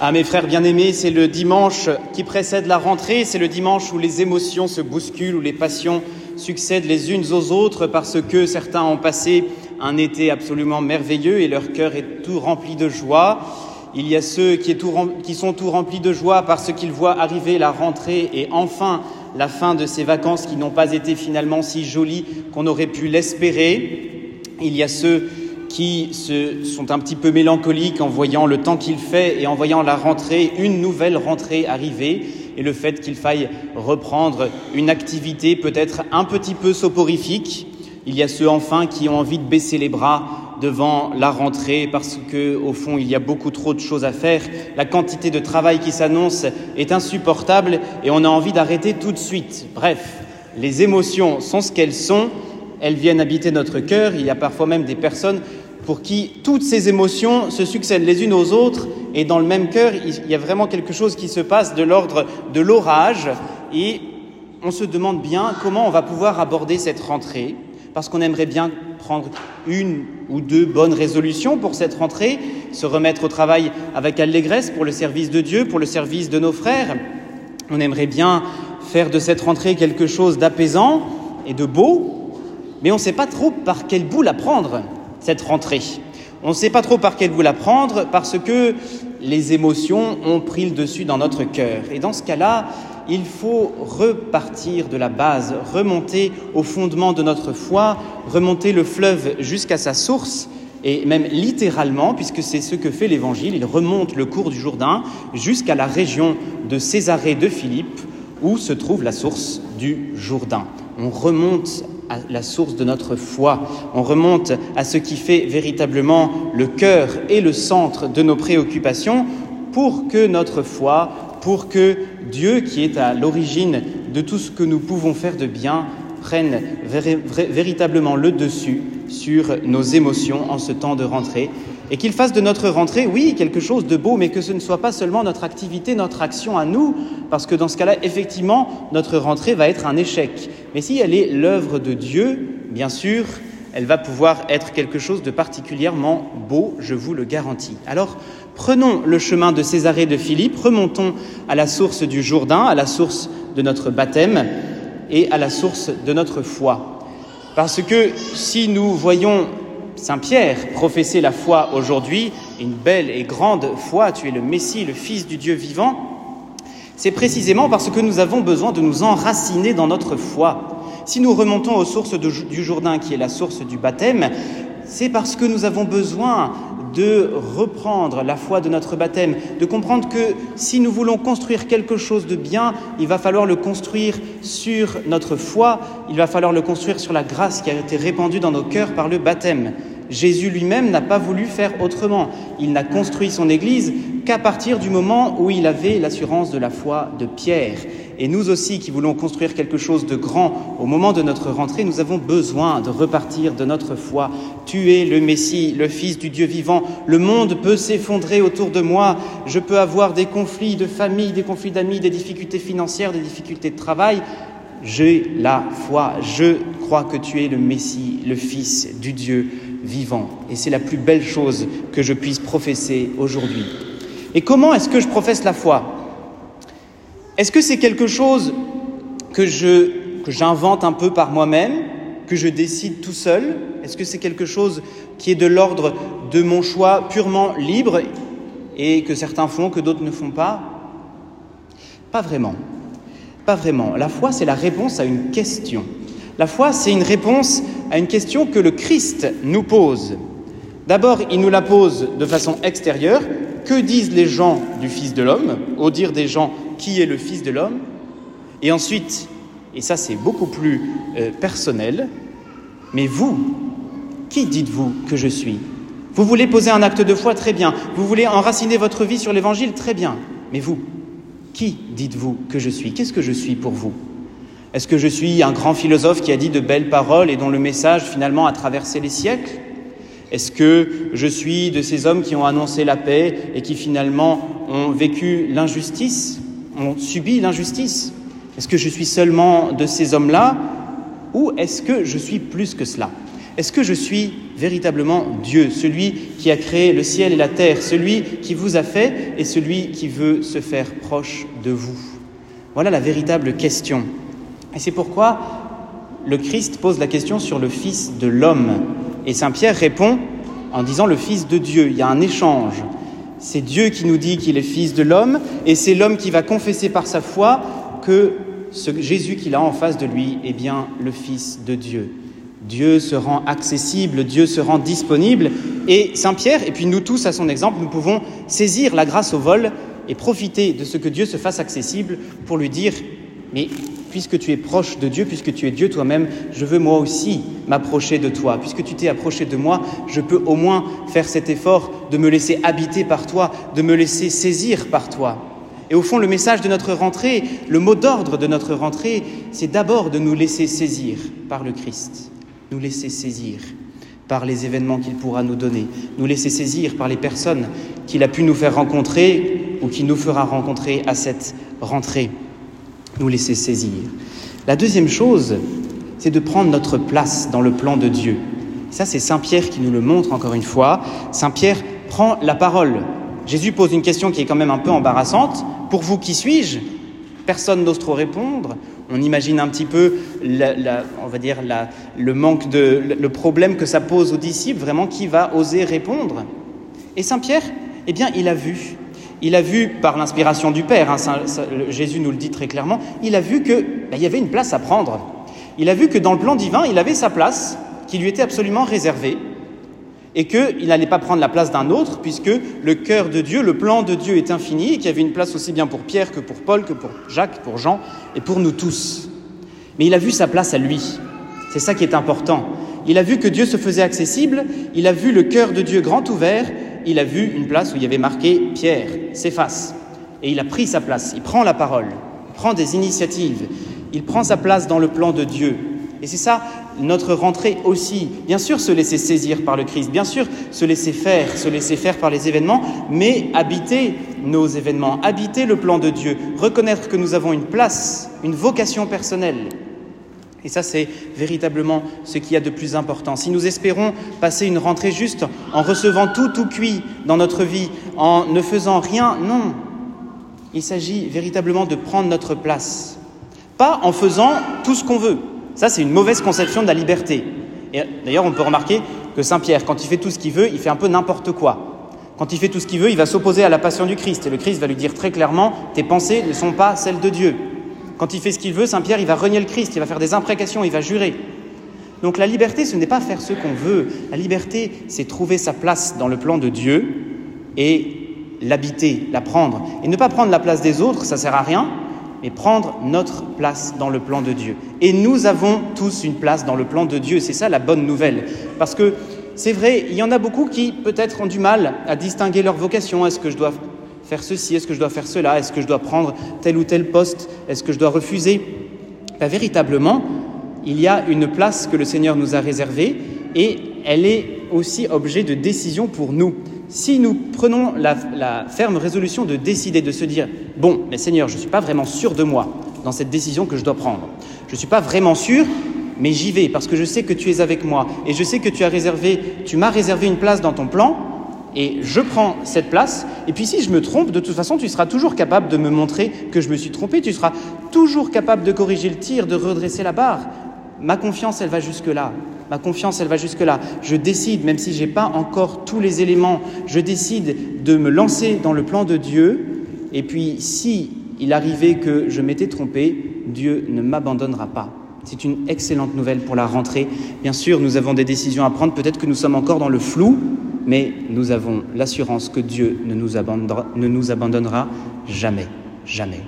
Ah mes frères bien-aimés, c'est le dimanche qui précède la rentrée, c'est le dimanche où les émotions se bousculent, où les passions succèdent les unes aux autres parce que certains ont passé un été absolument merveilleux et leur cœur est tout rempli de joie. Il y a ceux qui, qui sont tout remplis de joie parce qu'ils voient arriver la rentrée et enfin la fin de ces vacances qui n'ont pas été finalement si jolies qu'on aurait pu l'espérer. Il y a ceux qui se, sont un petit peu mélancoliques en voyant le temps qu'il fait et en voyant la rentrée, une nouvelle rentrée arriver, et le fait qu'il faille reprendre une activité peut-être un petit peu soporifique. Il y a ceux enfin qui ont envie de baisser les bras devant la rentrée parce que au fond il y a beaucoup trop de choses à faire, la quantité de travail qui s'annonce est insupportable et on a envie d'arrêter tout de suite. Bref, les émotions sont ce qu'elles sont, elles viennent habiter notre cœur, il y a parfois même des personnes pour qui toutes ces émotions se succèdent les unes aux autres et dans le même cœur, il y a vraiment quelque chose qui se passe de l'ordre de l'orage et on se demande bien comment on va pouvoir aborder cette rentrée parce qu'on aimerait bien prendre une ou deux bonnes résolutions pour cette rentrée, se remettre au travail avec allégresse pour le service de Dieu, pour le service de nos frères. On aimerait bien faire de cette rentrée quelque chose d'apaisant et de beau, mais on ne sait pas trop par quel bout la prendre cette rentrée. On ne sait pas trop par quel bout la prendre parce que les émotions ont pris le dessus dans notre cœur. Et dans ce cas-là, il faut repartir de la base, remonter au fondement de notre foi, remonter le fleuve jusqu'à sa source, et même littéralement, puisque c'est ce que fait l'Évangile, il remonte le cours du Jourdain jusqu'à la région de Césarée de Philippe, où se trouve la source du Jourdain. On remonte à la source de notre foi, on remonte à ce qui fait véritablement le cœur et le centre de nos préoccupations. Pour que notre foi, pour que Dieu, qui est à l'origine de tout ce que nous pouvons faire de bien, prenne véritablement le dessus sur nos émotions en ce temps de rentrée et qu'il fasse de notre rentrée, oui, quelque chose de beau, mais que ce ne soit pas seulement notre activité, notre action à nous, parce que dans ce cas-là, effectivement, notre rentrée va être un échec. Mais si elle est l'œuvre de Dieu, bien sûr, elle va pouvoir être quelque chose de particulièrement beau, je vous le garantis. Alors, prenons le chemin de Césarée de Philippe, remontons à la source du Jourdain, à la source de notre baptême et à la source de notre foi. Parce que si nous voyons Saint Pierre professait la foi aujourd'hui, une belle et grande foi, tu es le Messie, le Fils du Dieu vivant, c'est précisément parce que nous avons besoin de nous enraciner dans notre foi. Si nous remontons aux sources du Jourdain, qui est la source du baptême, c'est parce que nous avons besoin de reprendre la foi de notre baptême, de comprendre que si nous voulons construire quelque chose de bien, il va falloir le construire sur notre foi, il va falloir le construire sur la grâce qui a été répandue dans nos cœurs par le baptême. Jésus lui-même n'a pas voulu faire autrement. Il n'a construit son Église qu'à partir du moment où il avait l'assurance de la foi de Pierre. Et nous aussi qui voulons construire quelque chose de grand au moment de notre rentrée, nous avons besoin de repartir de notre foi. Tu es le Messie, le Fils du Dieu vivant. Le monde peut s'effondrer autour de moi. Je peux avoir des conflits de famille, des conflits d'amis, des difficultés financières, des difficultés de travail. J'ai la foi. Je crois que tu es le Messie, le Fils du Dieu vivant. Et c'est la plus belle chose que je puisse professer aujourd'hui. Et comment est-ce que je professe la foi? Est-ce que c'est quelque chose que je que j'invente un peu par moi-même, que je décide tout seul? Est-ce que c'est quelque chose qui est de l'ordre de mon choix purement libre et que certains font, que d'autres ne font pas? Pas vraiment. Pas vraiment. La foi, c'est la réponse à une question. La foi, c'est une réponse à une question que le Christ nous pose. D'abord, il nous la pose de façon extérieure. Que disent les gens du Fils de l'homme? Au dire des gens, qui est le Fils de l'homme? Et ensuite, et ça c'est beaucoup plus euh, personnel, mais vous, qui dites-vous que je suis? Vous voulez poser un acte de foi? Très bien. Vous voulez enraciner votre vie sur l'Évangile? Très bien. Mais vous, qui dites-vous que je suis? Qu'est-ce que je suis pour vous? Est-ce que je suis un grand philosophe qui a dit de belles paroles et dont le message finalement a traversé les siècles? Est-ce que je suis de ces hommes qui ont annoncé la paix et qui finalement ont vécu l'injustice, ont subi l'injustice? Est-ce que je suis seulement de ces hommes-là ou est-ce que je suis plus que cela? Est-ce que je suis véritablement Dieu, celui qui a créé le ciel et la terre, celui qui vous a fait et celui qui veut se faire proche de vous? Voilà la véritable question. Et c'est pourquoi le Christ pose la question sur le Fils de l'homme. Et Saint Pierre répond en disant le Fils de Dieu. Il y a un échange. C'est Dieu qui nous dit qu'il est Fils de l'homme, et c'est l'homme qui va confesser par sa foi que ce Jésus qu'il a en face de lui est bien le Fils de Dieu. Dieu se rend accessible, Dieu se rend disponible, et Saint Pierre, et puis nous tous à son exemple, nous pouvons saisir la grâce au vol et profiter de ce que Dieu se fasse accessible pour lui dire, mais puisque tu es proche de Dieu, puisque tu es Dieu toi-même, je veux moi aussi m'approcher de toi. Puisque tu t'es approché de moi, je peux au moins faire cet effort de me laisser habiter par toi, de me laisser saisir par toi. Et au fond, le message de notre rentrée, le mot d'ordre de notre rentrée, c'est d'abord de nous laisser saisir par le Christ, nous laisser saisir par les événements qu'il pourra nous donner, nous laisser saisir par les personnes qu'il a pu nous faire rencontrer ou qu'il nous fera rencontrer à cette rentrée nous laisser saisir. La deuxième chose, c'est de prendre notre place dans le plan de Dieu. Ça, c'est Saint Pierre qui nous le montre encore une fois. Saint Pierre prend la parole. Jésus pose une question qui est quand même un peu embarrassante. Pour vous, qui suis-je? Personne n'ose trop répondre. On imagine un petit peu, on va dire, le manque de, le problème que ça pose aux disciples. Vraiment, qui va oser répondre? Et Saint Pierre, eh bien, il a vu il a vu, par l'inspiration du Père, hein, Jésus nous le dit très clairement, il a vu qu'il ben, y avait une place à prendre. Il a vu que dans le plan divin, il avait sa place qui lui était absolument réservée et qu'il n'allait pas prendre la place d'un autre, puisque le cœur de Dieu, le plan de Dieu est infini, et qu'il y avait une place aussi bien pour Pierre que pour Paul, que pour Jacques, pour Jean, et pour nous tous. Mais il a vu sa place à lui. C'est ça qui est important. Il a vu que Dieu se faisait accessible, il a vu le cœur de Dieu grand ouvert, il a vu une place où il y avait marqué Pierre, s'efface. Et il a pris sa place, il prend la parole, il prend des initiatives, il prend sa place dans le plan de Dieu. Et c'est ça notre rentrée aussi. Bien sûr, se laisser saisir par le Christ, bien sûr, se laisser faire, se laisser faire par les événements, mais habiter nos événements, habiter le plan de Dieu, reconnaître que nous avons une place, une vocation personnelle, et ça, c'est véritablement ce qu'il y a de plus important. Si nous espérons passer une rentrée juste en recevant tout, tout cuit dans notre vie, en ne faisant rien, non. Il s'agit véritablement de prendre notre place. Pas en faisant tout ce qu'on veut. Ça, c'est une mauvaise conception de la liberté. Et d'ailleurs, on peut remarquer que Saint Pierre, quand il fait tout ce qu'il veut, il fait un peu n'importe quoi. Quand il fait tout ce qu'il veut, il va s'opposer à la passion du Christ. Et le Christ va lui dire très clairement, tes pensées ne sont pas celles de Dieu. Quand il fait ce qu'il veut, Saint Pierre, il va renier le Christ, il va faire des imprécations, il va jurer. Donc la liberté, ce n'est pas faire ce qu'on veut. La liberté, c'est trouver sa place dans le plan de Dieu et l'habiter, la prendre. Et ne pas prendre la place des autres, ça sert à rien, mais prendre notre place dans le plan de Dieu. Et nous avons tous une place dans le plan de Dieu. C'est ça la bonne nouvelle. Parce que c'est vrai, il y en a beaucoup qui peut-être ont du mal à distinguer leur vocation. Est-ce que je dois faire ceci, est-ce que je dois faire cela, est-ce que je dois prendre tel ou tel poste, est-ce que je dois refuser? Ben, Véritablement, il y a une place que le Seigneur nous a réservée et elle est aussi objet de décision pour nous. Si nous prenons la, ferme résolution de décider, de se dire, bon, mais Seigneur, je ne suis pas vraiment sûr de moi dans cette décision que je dois prendre. Je ne suis pas vraiment sûr, mais j'y vais parce que je sais que tu es avec moi et je sais que tu as réservé, tu m'as réservé une place dans ton plan et je prends cette place. Et puis si je me trompe, de toute façon, tu seras toujours capable de me montrer que je me suis trompé. Tu seras toujours capable de corriger le tir, de redresser la barre. Ma confiance, elle va jusque-là. Ma confiance, elle va jusque-là. Je décide, même si je n'ai pas encore tous les éléments, je décide de me lancer dans le plan de Dieu. Et puis, si il arrivait que je m'étais trompé, Dieu ne m'abandonnera pas. C'est une excellente nouvelle pour la rentrée. Bien sûr, nous avons des décisions à prendre. Peut-être que nous sommes encore dans le flou, mais nous avons l'assurance que Dieu ne nous, abandonnera, ne nous abandonnera jamais, jamais.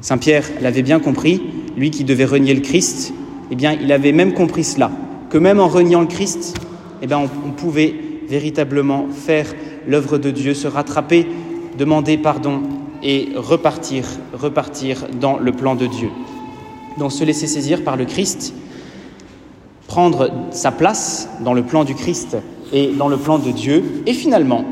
Saint Pierre l'avait bien compris, lui qui devait renier le Christ, eh bien, il avait même compris cela, que même en reniant le Christ, eh bien, on, pouvait véritablement faire l'œuvre de Dieu, se rattraper, demander pardon et repartir, repartir dans le plan de Dieu. Donc se laisser saisir par le Christ, prendre sa place dans le plan du Christ et dans le plan de Dieu, et finalement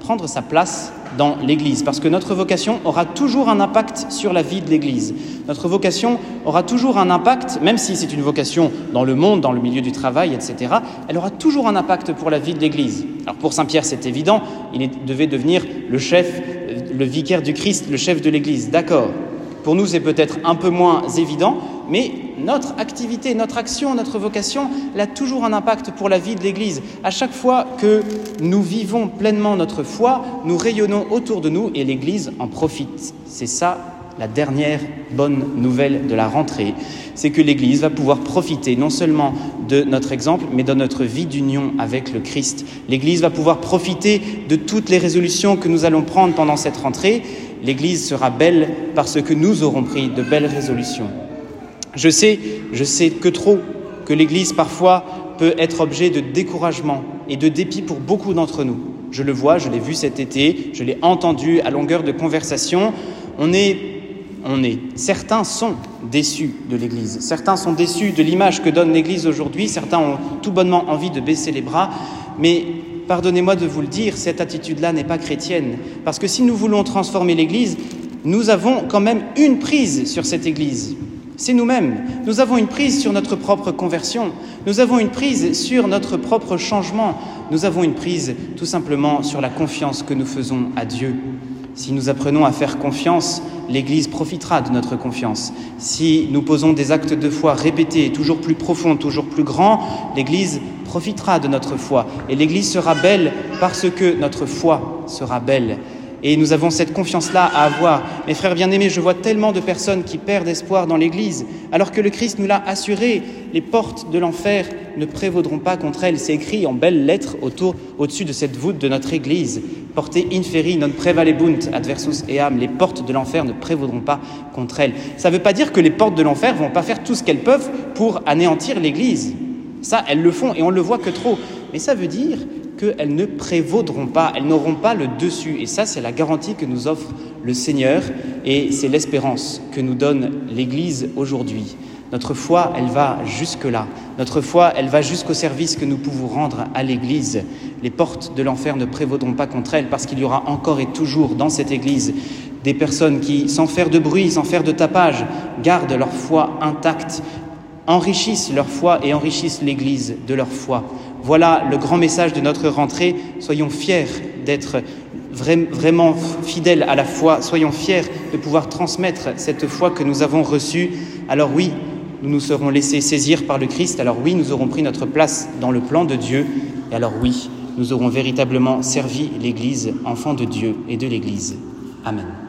prendre sa place dans l'Église, parce que notre vocation aura toujours un impact sur la vie de l'Église. Notre vocation aura toujours un impact, même si c'est une vocation dans le monde, dans le milieu du travail, etc., elle aura toujours un impact pour la vie de l'Église. Alors pour Saint Pierre, c'est évident, il devait devenir le chef, euh, le vicaire du Christ, le chef de l'Église, d'accord. Pour nous, c'est peut-être un peu moins évident, mais notre activité, notre action, notre vocation, elle a toujours un impact pour la vie de l'Église. À chaque fois que nous vivons pleinement notre foi, nous rayonnons autour de nous et l'Église en profite. C'est ça la dernière bonne nouvelle de la rentrée, c'est que l'Église va pouvoir profiter non seulement de notre exemple, mais de notre vie d'union avec le Christ. L'Église va pouvoir profiter de toutes les résolutions que nous allons prendre pendant cette rentrée. L'Église sera belle parce que nous aurons pris de belles résolutions. Je sais, je sais que trop, que l'Église parfois peut être objet de découragement et de dépit pour beaucoup d'entre nous. Je le vois, je l'ai vu cet été, je l'ai entendu à longueur de conversation. On est, on est, certains sont déçus de l'Église, certains sont déçus de l'image que donne l'Église aujourd'hui, certains ont tout bonnement envie de baisser les bras, mais pardonnez-moi de vous le dire, cette attitude-là n'est pas chrétienne, parce que si nous voulons transformer l'Église, nous avons quand même une prise sur cette Église c'est nous-mêmes. Nous avons une prise sur notre propre conversion, nous avons une prise sur notre propre changement, nous avons une prise tout simplement sur la confiance que nous faisons à Dieu. Si nous apprenons à faire confiance, l'Église profitera de notre confiance. Si nous posons des actes de foi répétés, toujours plus profonds, toujours plus grands, l'Église profitera de notre foi. Et l'Église sera belle parce que notre foi sera belle. Et nous avons cette confiance-là à avoir. Mes frères bien-aimés, je vois tellement de personnes qui perdent espoir dans l'Église, alors que le Christ nous l'a assuré, les portes de l'enfer ne prévaudront pas contre elles. C'est écrit en belles lettres autour, au-dessus de cette voûte de notre Église. Portez inferi non prevalebunt adversus eam. Les portes de l'enfer ne prévaudront pas contre elles. Ça ne veut pas dire que les portes de l'enfer vont pas faire tout ce qu'elles peuvent pour anéantir l'Église. Ça, elles le font et on le voit que trop. Mais ça veut dire qu'elles ne prévaudront pas, elles n'auront pas le dessus. Et ça, c'est la garantie que nous offre le Seigneur et c'est l'espérance que nous donne l'Église aujourd'hui. Notre foi, elle va jusque-là. Notre foi, elle va jusqu'au service que nous pouvons rendre à l'Église. Les portes de l'enfer ne prévaudront pas contre elle parce qu'il y aura encore et toujours dans cette Église des personnes qui, sans faire de bruit, sans faire de tapage, gardent leur foi intacte, enrichissent leur foi et enrichissent l'Église de leur foi. Voilà le grand message de notre rentrée. Soyons fiers d'être vraiment fidèles à la foi. Soyons fiers de pouvoir transmettre cette foi que nous avons reçue. Alors oui, nous nous serons laissés saisir par le Christ. Alors oui, nous aurons pris notre place dans le plan de Dieu. Et alors oui, nous aurons véritablement servi l'Église, enfant de Dieu et de l'Église. Amen.